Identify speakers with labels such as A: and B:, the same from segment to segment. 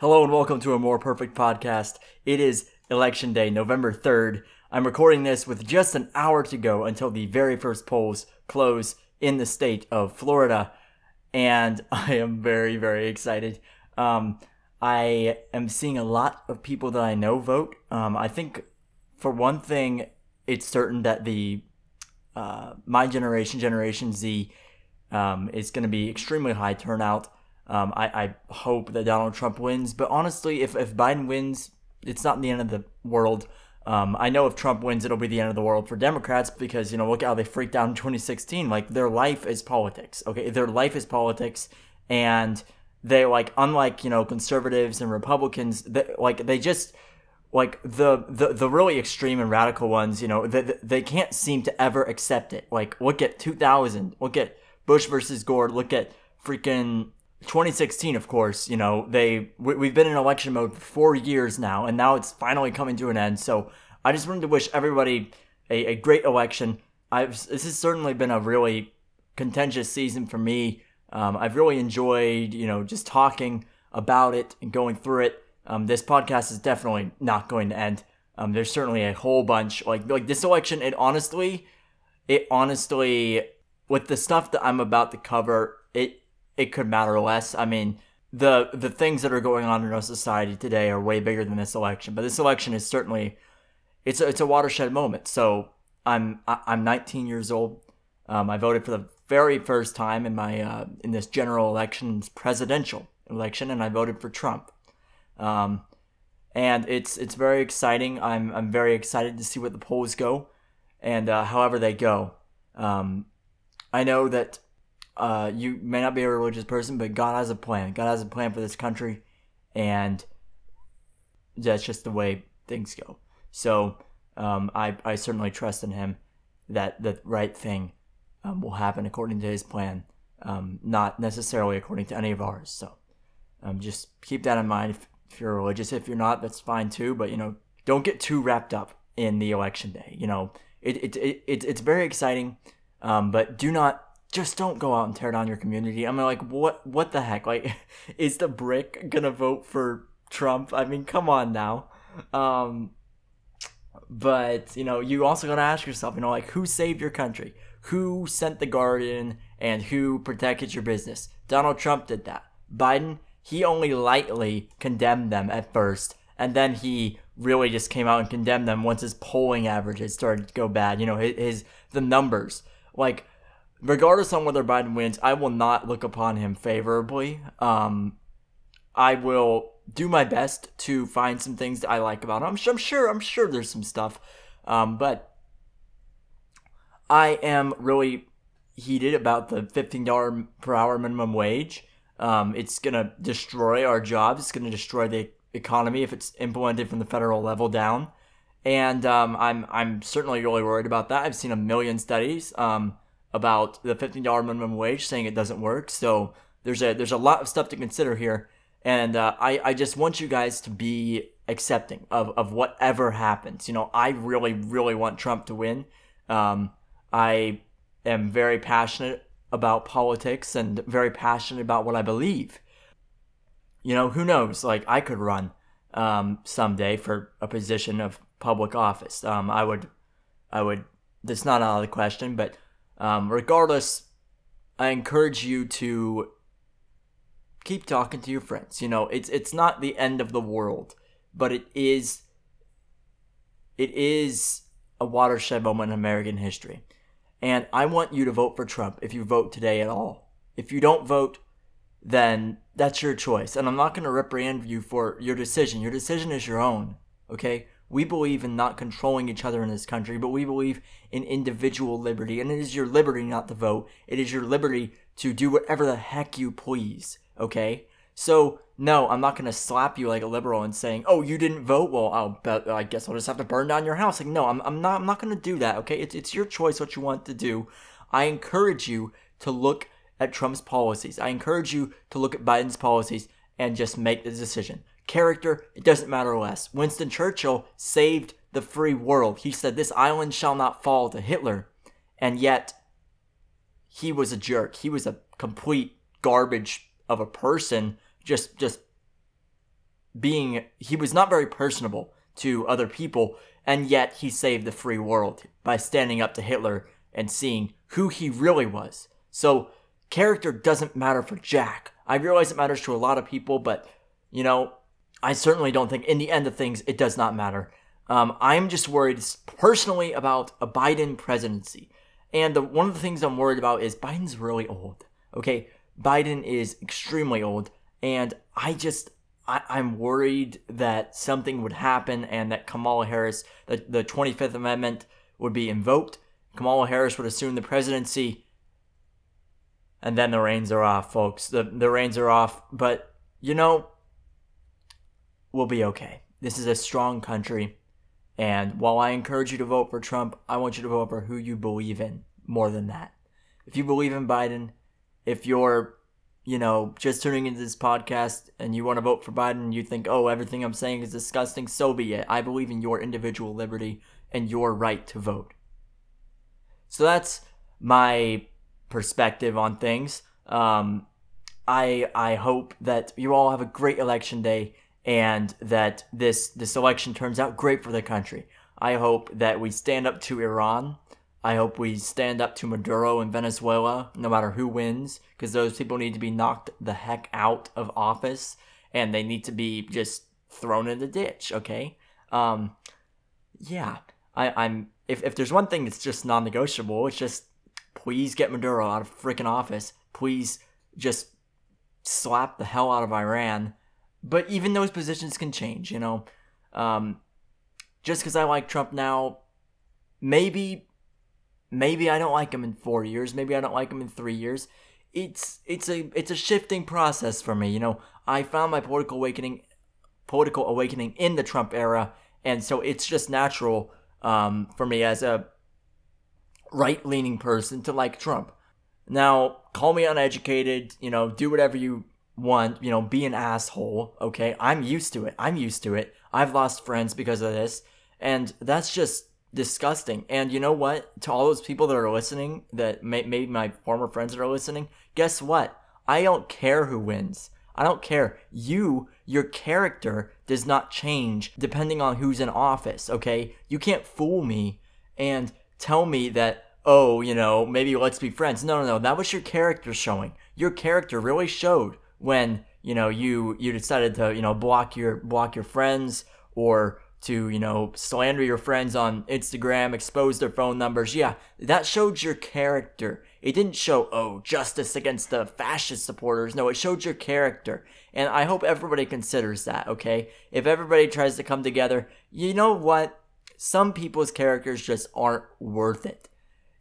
A: Hello and welcome to a more perfect podcast. It is election day, November 3rd. I'm recording this with just an hour to go until the very first polls close in the state of Florida. And I am very, very excited. Um, I am seeing a lot of people that I know vote. Um, I think, for one thing, it's certain that the uh, my generation, Generation Z, um, is going to be extremely high turnout. Um, I, I hope that Donald Trump wins, but honestly, if, if Biden wins, it's not the end of the world. Um, I know if Trump wins, it'll be the end of the world for Democrats because, you know, look how they freaked out in 2016. Like, their life is politics, okay? Their life is politics, and they, like, unlike, you know, conservatives and Republicans, they, like, they just, like, the, the, the really extreme and radical ones, you know, they, they can't seem to ever accept it. Like, look at 2000, look at Bush versus Gore, look at freaking 2016, of course, you know, they we, have been in election mode for four years now, and now it's finally coming to an end. So I just wanted to wish everybody a, a great election. I've this has certainly been a really contentious season for me. Um, I've really enjoyed, you know, just talking about it and going through it. Um, this podcast is definitely not going to end. Um, there's certainly a whole bunch like like this election. It honestly, it honestly, with the stuff that I'm about to cover, it it could matter less. I mean, the the things that are going on in our society today are way bigger than this election. But this election is certainly it's a, it's a watershed moment. So I'm I'm 19 years old. Um, I voted for the very first time in my uh, in this general elections presidential election, and I voted for Trump. Um, and it's it's very exciting. I'm I'm very excited to see what the polls go, and uh, however they go. Um, I know that uh, you may not be a religious person, but God has a plan. God has a plan for this country, and that's just the way things go. So um, I, I certainly trust in Him that the right thing um, will happen according to His plan, um, not necessarily according to any of ours. So um, just keep that in mind if, if you're religious. If you're not, that's fine too. But you know, don't get too wrapped up in the election day. You know, it, it, it, it it's very exciting, um, but do not just don't go out and tear down your community. I mean, like, what, what the heck? Like, is the brick gonna vote for Trump? I mean, come on now. Um, but you know, you also gotta ask yourself, you know, like, who saved your country? Who sent the Guardian and who protected your business? Donald Trump did that. Biden, he only lightly condemned them at first, and then he really just came out and condemned them once his polling averages started to go bad. You know, his, his the numbers like regardless on whether Biden wins, I will not look upon him favorably. Um, I will do my best to find some things that I like about him. I'm sure, I'm sure, I'm sure there's some stuff, um, but I am really heated about the $15 per hour minimum wage. Um, it's gonna destroy our jobs. It's gonna destroy the economy if it's implemented from the federal level down. And um, I'm I'm certainly really worried about that. I've seen a million studies. Um, about the $15 minimum wage, saying it doesn't work. So there's a there's a lot of stuff to consider here, and uh, I I just want you guys to be accepting of of whatever happens. You know, I really really want Trump to win. Um, I am very passionate about politics and very passionate about what I believe. You know, who knows? Like I could run um, someday for a position of public office. Um, I would, I would. That's not out of the question, but um, regardless, I encourage you to keep talking to your friends. You know, it's it's not the end of the world, but it is it is a watershed moment in American history. And I want you to vote for Trump if you vote today at all. If you don't vote, then that's your choice. And I'm not going to reprehend you for your decision. Your decision is your own, okay? We believe in not controlling each other in this country, but we believe in individual liberty. And it is your liberty not to vote. It is your liberty to do whatever the heck you please. Okay? So, no, I'm not going to slap you like a liberal and saying, oh, you didn't vote? Well, I'll bet, I guess I'll just have to burn down your house. Like, no, I'm, I'm not, I'm not going to do that. Okay? It's, it's your choice what you want to do. I encourage you to look at Trump's policies. I encourage you to look at Biden's policies and just make the decision character, it doesn't matter less. Winston Churchill saved the free world. He said, This island shall not fall to Hitler. And yet, he was a jerk. He was a complete garbage of a person, just, just being he was not very personable to other people, and yet he saved the free world by standing up to Hitler and seeing who he really was. So character doesn't matter for Jack. I realize it matters to a lot of people, but you know, I certainly don't think in the end of things it does not matter. Um, I'm just worried personally about a Biden presidency. And the, one of the things I'm worried about is Biden's really old. Okay, Biden is extremely old, and I just I, am worried that something would happen and that Kamala Harris, the, the 25th Amendment, would be invoked. Kamala Harris would assume the presidency, and then the reins are off, folks. The the reins are off, but you know, we'll be okay. This is a strong country. And while I encourage you to vote for Trump, I want you to vote for who you believe in more than that. If you believe in Biden, if you're, you know, just tuning into this podcast and you want to vote for Biden you think, oh, everything I'm saying is disgusting, so be it. I believe in your individual liberty and your right to vote. So that's my perspective on things. Um, I I hope that you all have a great election day and that this this election turns out great for the country. I hope that we stand up to Iran. I hope we stand up to Maduro in Venezuela, no matter who wins, because those people need to be knocked the heck out of office and they need to be just thrown in the ditch, okay? Um, yeah, I, I'm. If, if there's one thing that's just non negotiable, it's just please get Maduro out of freaking office. Please just slap the hell out of Iran but even those positions can change, you know. Um, just because I like Trump now, maybe, maybe I don't like him in four years. Maybe I don't like him in three years. It's it's a it's a shifting process for me. You know, I found my political awakening, political awakening in the Trump era, and so it's just natural um, for me as a right leaning person to like Trump. Now, call me uneducated. You know, do whatever you one, you know, be an asshole, okay? I'm used to it. I'm used to it. I've lost friends because of this. And that's just disgusting. And you know what? To all those people that are listening, that may, maybe my former friends that are listening, guess what? I don't care who wins. I don't care. You, your character does not change depending on who's in office, okay? You can't fool me and tell me that, oh, you know, maybe let's be friends. No, no, no. That was your character showing. Your character really showed when you know you you decided to you know block your block your friends or to you know slander your friends on Instagram, expose their phone numbers. Yeah, that showed your character. It didn't show oh justice against the fascist supporters. No, it showed your character. And I hope everybody considers that, okay? If everybody tries to come together, you know what? Some people's characters just aren't worth it.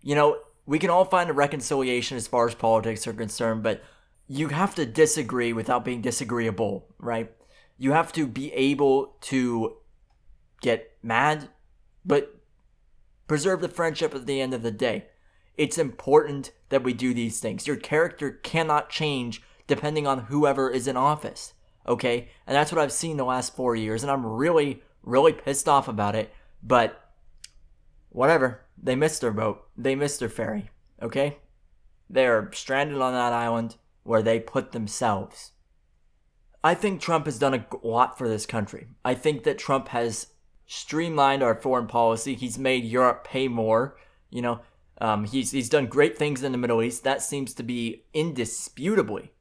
A: You know, we can all find a reconciliation as far as politics are concerned, but you have to disagree without being disagreeable, right? You have to be able to get mad, but preserve the friendship at the end of the day. It's important that we do these things. Your character cannot change depending on whoever is in office, okay? And that's what I've seen the last four years, and I'm really, really pissed off about it, but whatever. They missed their boat. They missed their ferry, okay? They're stranded on that island where they put themselves. I think Trump has done a lot for this country. I think that Trump has streamlined our foreign policy. He's made Europe pay more. You know, um, he's he's done great things in the Middle East. That seems to be indisputably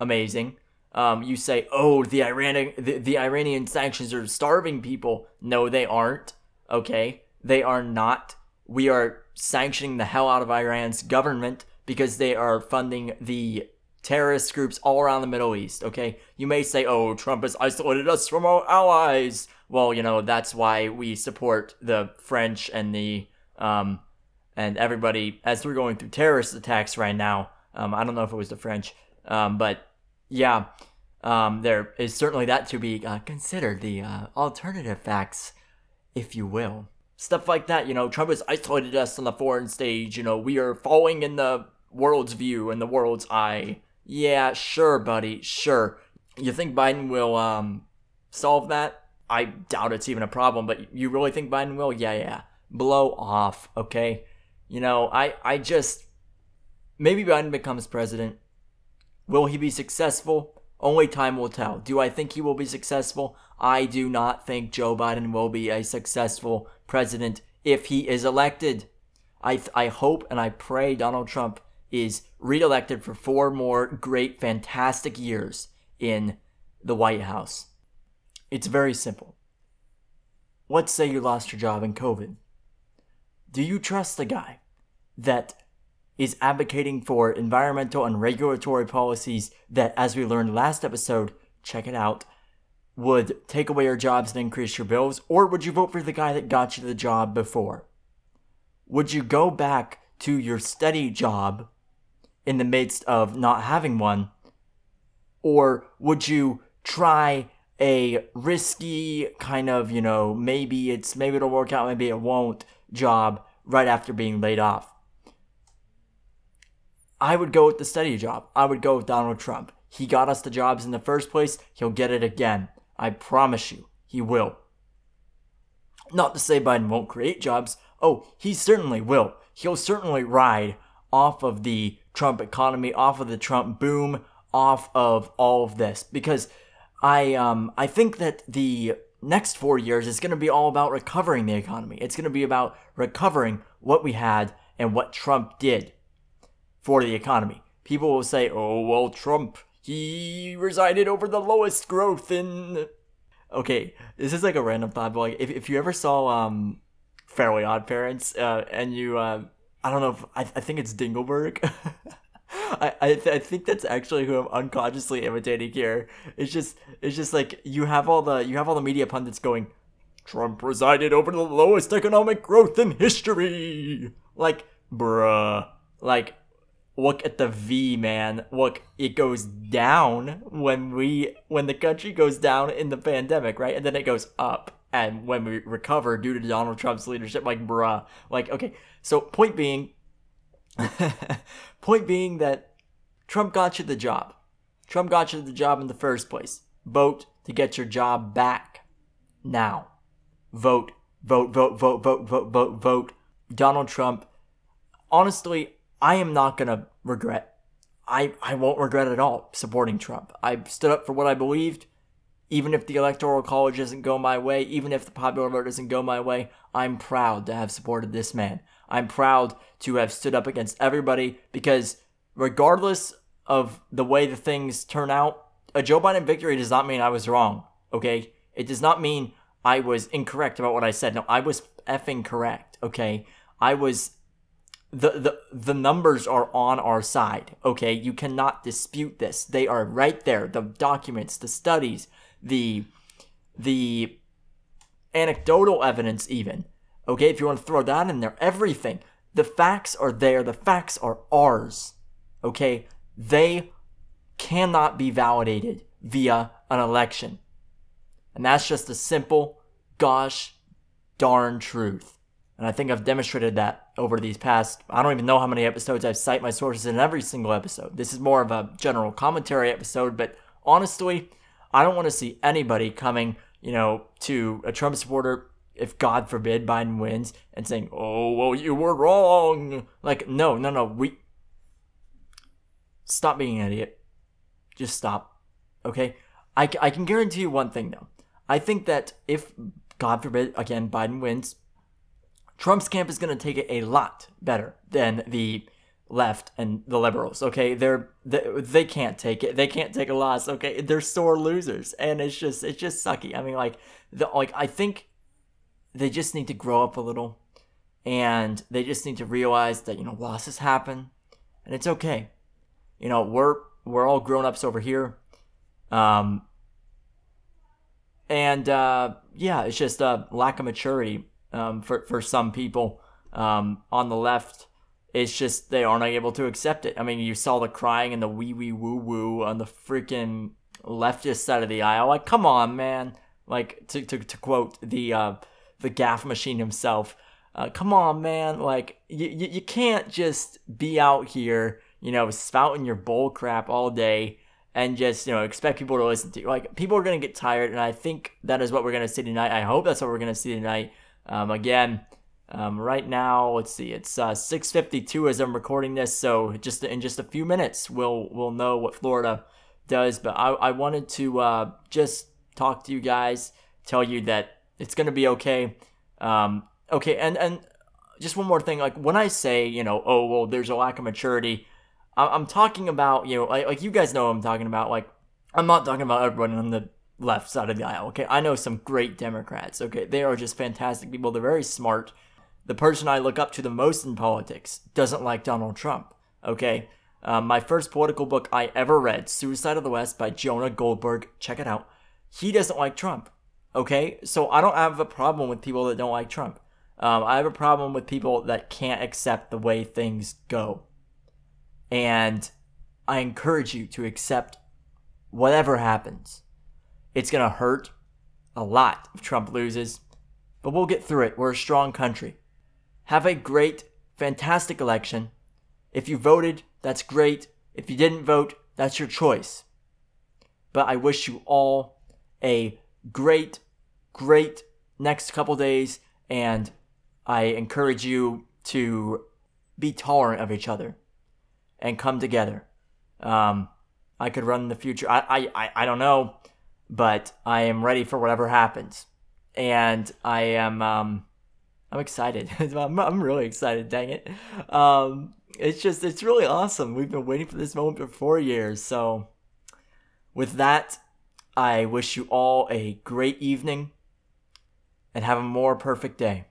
A: amazing. Um, you say, oh, the Iranian the, the Iranian sanctions are starving people. No, they aren't. Okay, they are not. We are sanctioning the hell out of Iran's government because they are funding the terrorist groups all around the Middle East, okay? You may say, oh, Trump has isolated us from our allies. Well, you know, that's why we support the French and the, um, and everybody, as we're going through terrorist attacks right now. Um, I don't know if it was the French, um, but yeah, um, there is certainly that to be uh, considered, the uh, alternative facts, if you will. Stuff like that, you know, Trump has isolated us on the foreign stage, you know, we are falling in the world's view and the world's eye. Yeah, sure, buddy, sure. You think Biden will um, solve that? I doubt it's even a problem, but you really think Biden will? Yeah, yeah. Blow off, okay? You know, I, I just. Maybe Biden becomes president. Will he be successful? Only time will tell. Do I think he will be successful? I do not think Joe Biden will be a successful president if he is elected. I, I hope and I pray Donald Trump is reelected for four more great, fantastic years in the White House. It's very simple. Let's say you lost your job in COVID. Do you trust the guy that is advocating for environmental and regulatory policies that, as we learned last episode, check it out, would take away your jobs and increase your bills? Or would you vote for the guy that got you the job before? Would you go back to your steady job in the midst of not having one? Or would you try a risky kind of, you know, maybe it's maybe it'll work out, maybe it won't job right after being laid off? I would go with the steady job. I would go with Donald Trump. He got us the jobs in the first place. He'll get it again. I promise you, he will. Not to say Biden won't create jobs. Oh, he certainly will. He'll certainly ride off of the Trump economy, off of the Trump boom, off of all of this because I um I think that the next 4 years is going to be all about recovering the economy. It's going to be about recovering what we had and what Trump did for the economy. People will say, oh, well, Trump, he resided over the lowest growth in. Okay, this is like a random thought, but like, if, if you ever saw um, Fairly Odd Parents, uh, and you, uh, I don't know if, I, I think it's Dinkleberg. I, I, th- I think that's actually who I'm unconsciously imitating here. It's just it's just like you have all the you have all the media pundits going, Trump resided over the lowest economic growth in history. Like, bruh. Like, look at the V, man. Look, it goes down when we when the country goes down in the pandemic, right? And then it goes up. And when we recover due to Donald Trump's leadership, like bruh. Like, okay. So point being point being that Trump got you the job. Trump got you the job in the first place. Vote to get your job back. Now. Vote, vote, vote, vote, vote, vote, vote, vote. Donald Trump. Honestly, I am not to regret. I, I won't regret at all supporting Trump. I stood up for what I believed. Even if the Electoral College doesn't go my way, even if the popular vote doesn't go my way, I'm proud to have supported this man. I'm proud to have stood up against everybody because regardless of the way the things turn out, a Joe Biden victory does not mean I was wrong, okay? It does not mean I was incorrect about what I said. No, I was effing correct, okay? I was the, the the numbers are on our side okay you cannot dispute this they are right there the documents the studies the the anecdotal evidence even okay? If you want to throw that in there everything. The facts are there the facts are ours okay? They cannot be validated via an election. And that's just a simple gosh darn truth. And I think I've demonstrated that over these past, I don't even know how many episodes I've cite my sources in every single episode. This is more of a general commentary episode, but honestly, I don't want to see anybody coming, you know, to a Trump supporter, if God forbid Biden wins, and saying, oh, well, you were wrong. Like, no, no, no. We. Stop being an idiot. Just stop. Okay? I, I can guarantee you one thing, though. I think that if, God forbid, again, Biden wins, Trump's camp is going to take it a lot better than the left and the liberals. Okay, they're they, they can't take it. They can't take a loss. Okay, they're sore losers, and it's just it's just sucky. I mean, like the like I think they just need to grow up a little, and they just need to realize that you know losses happen, and it's okay. You know we're we're all grown ups over here, um, and uh, yeah, it's just a lack of maturity um, for for some people um, on the left. It's just they aren't able to accept it. I mean, you saw the crying and the wee wee woo woo on the freaking leftist side of the aisle. Like, come on, man. Like to to, to quote the uh, the gaffe machine himself. Uh, come on, man. Like you, you you can't just be out here, you know, spouting your bull crap all day and just you know expect people to listen to you. Like people are gonna get tired, and I think that is what we're gonna see tonight. I hope that's what we're gonna see tonight. Um, again, um, right now, let's see, it's uh, 6:52 as I'm recording this, so just in just a few minutes, we'll we'll know what Florida does. But I, I wanted to uh, just talk to you guys, tell you that it's to be okay. Um, okay, and, and just one more thing. Like when I say, you know, oh, well, there's a lack of maturity, I'm talking about, you know, like, like you guys know I'm talking about. Like, I'm not talking about everyone on the left side of the aisle, okay? I know some great Democrats, okay? They are just fantastic people. They're very smart. The person I look up to the most in politics doesn't like Donald Trump, okay? Um, my first political book I ever read, Suicide of the West by Jonah Goldberg, check it out. He doesn't like Trump, okay? So I don't have a problem with people that don't like Trump. Um, I have a problem with people that can't accept the way things go. And I encourage you to accept whatever happens. It's going to hurt a lot if Trump loses, but we'll get through it. We're a strong country. Have a great, fantastic election. If you voted, that's great. If you didn't vote, that's your choice. But I wish you all a great, great next couple days, and I encourage you to be tolerant of each other and come together. Um, I could run in the future. I, I, I don't know, but I am ready for whatever happens, and I am um, I'm excited. I'm, I'm really excited. Dang it! Um, it's just it's really awesome. We've been waiting for this moment for four years. So, with that, I wish you all a great evening and have a more perfect day.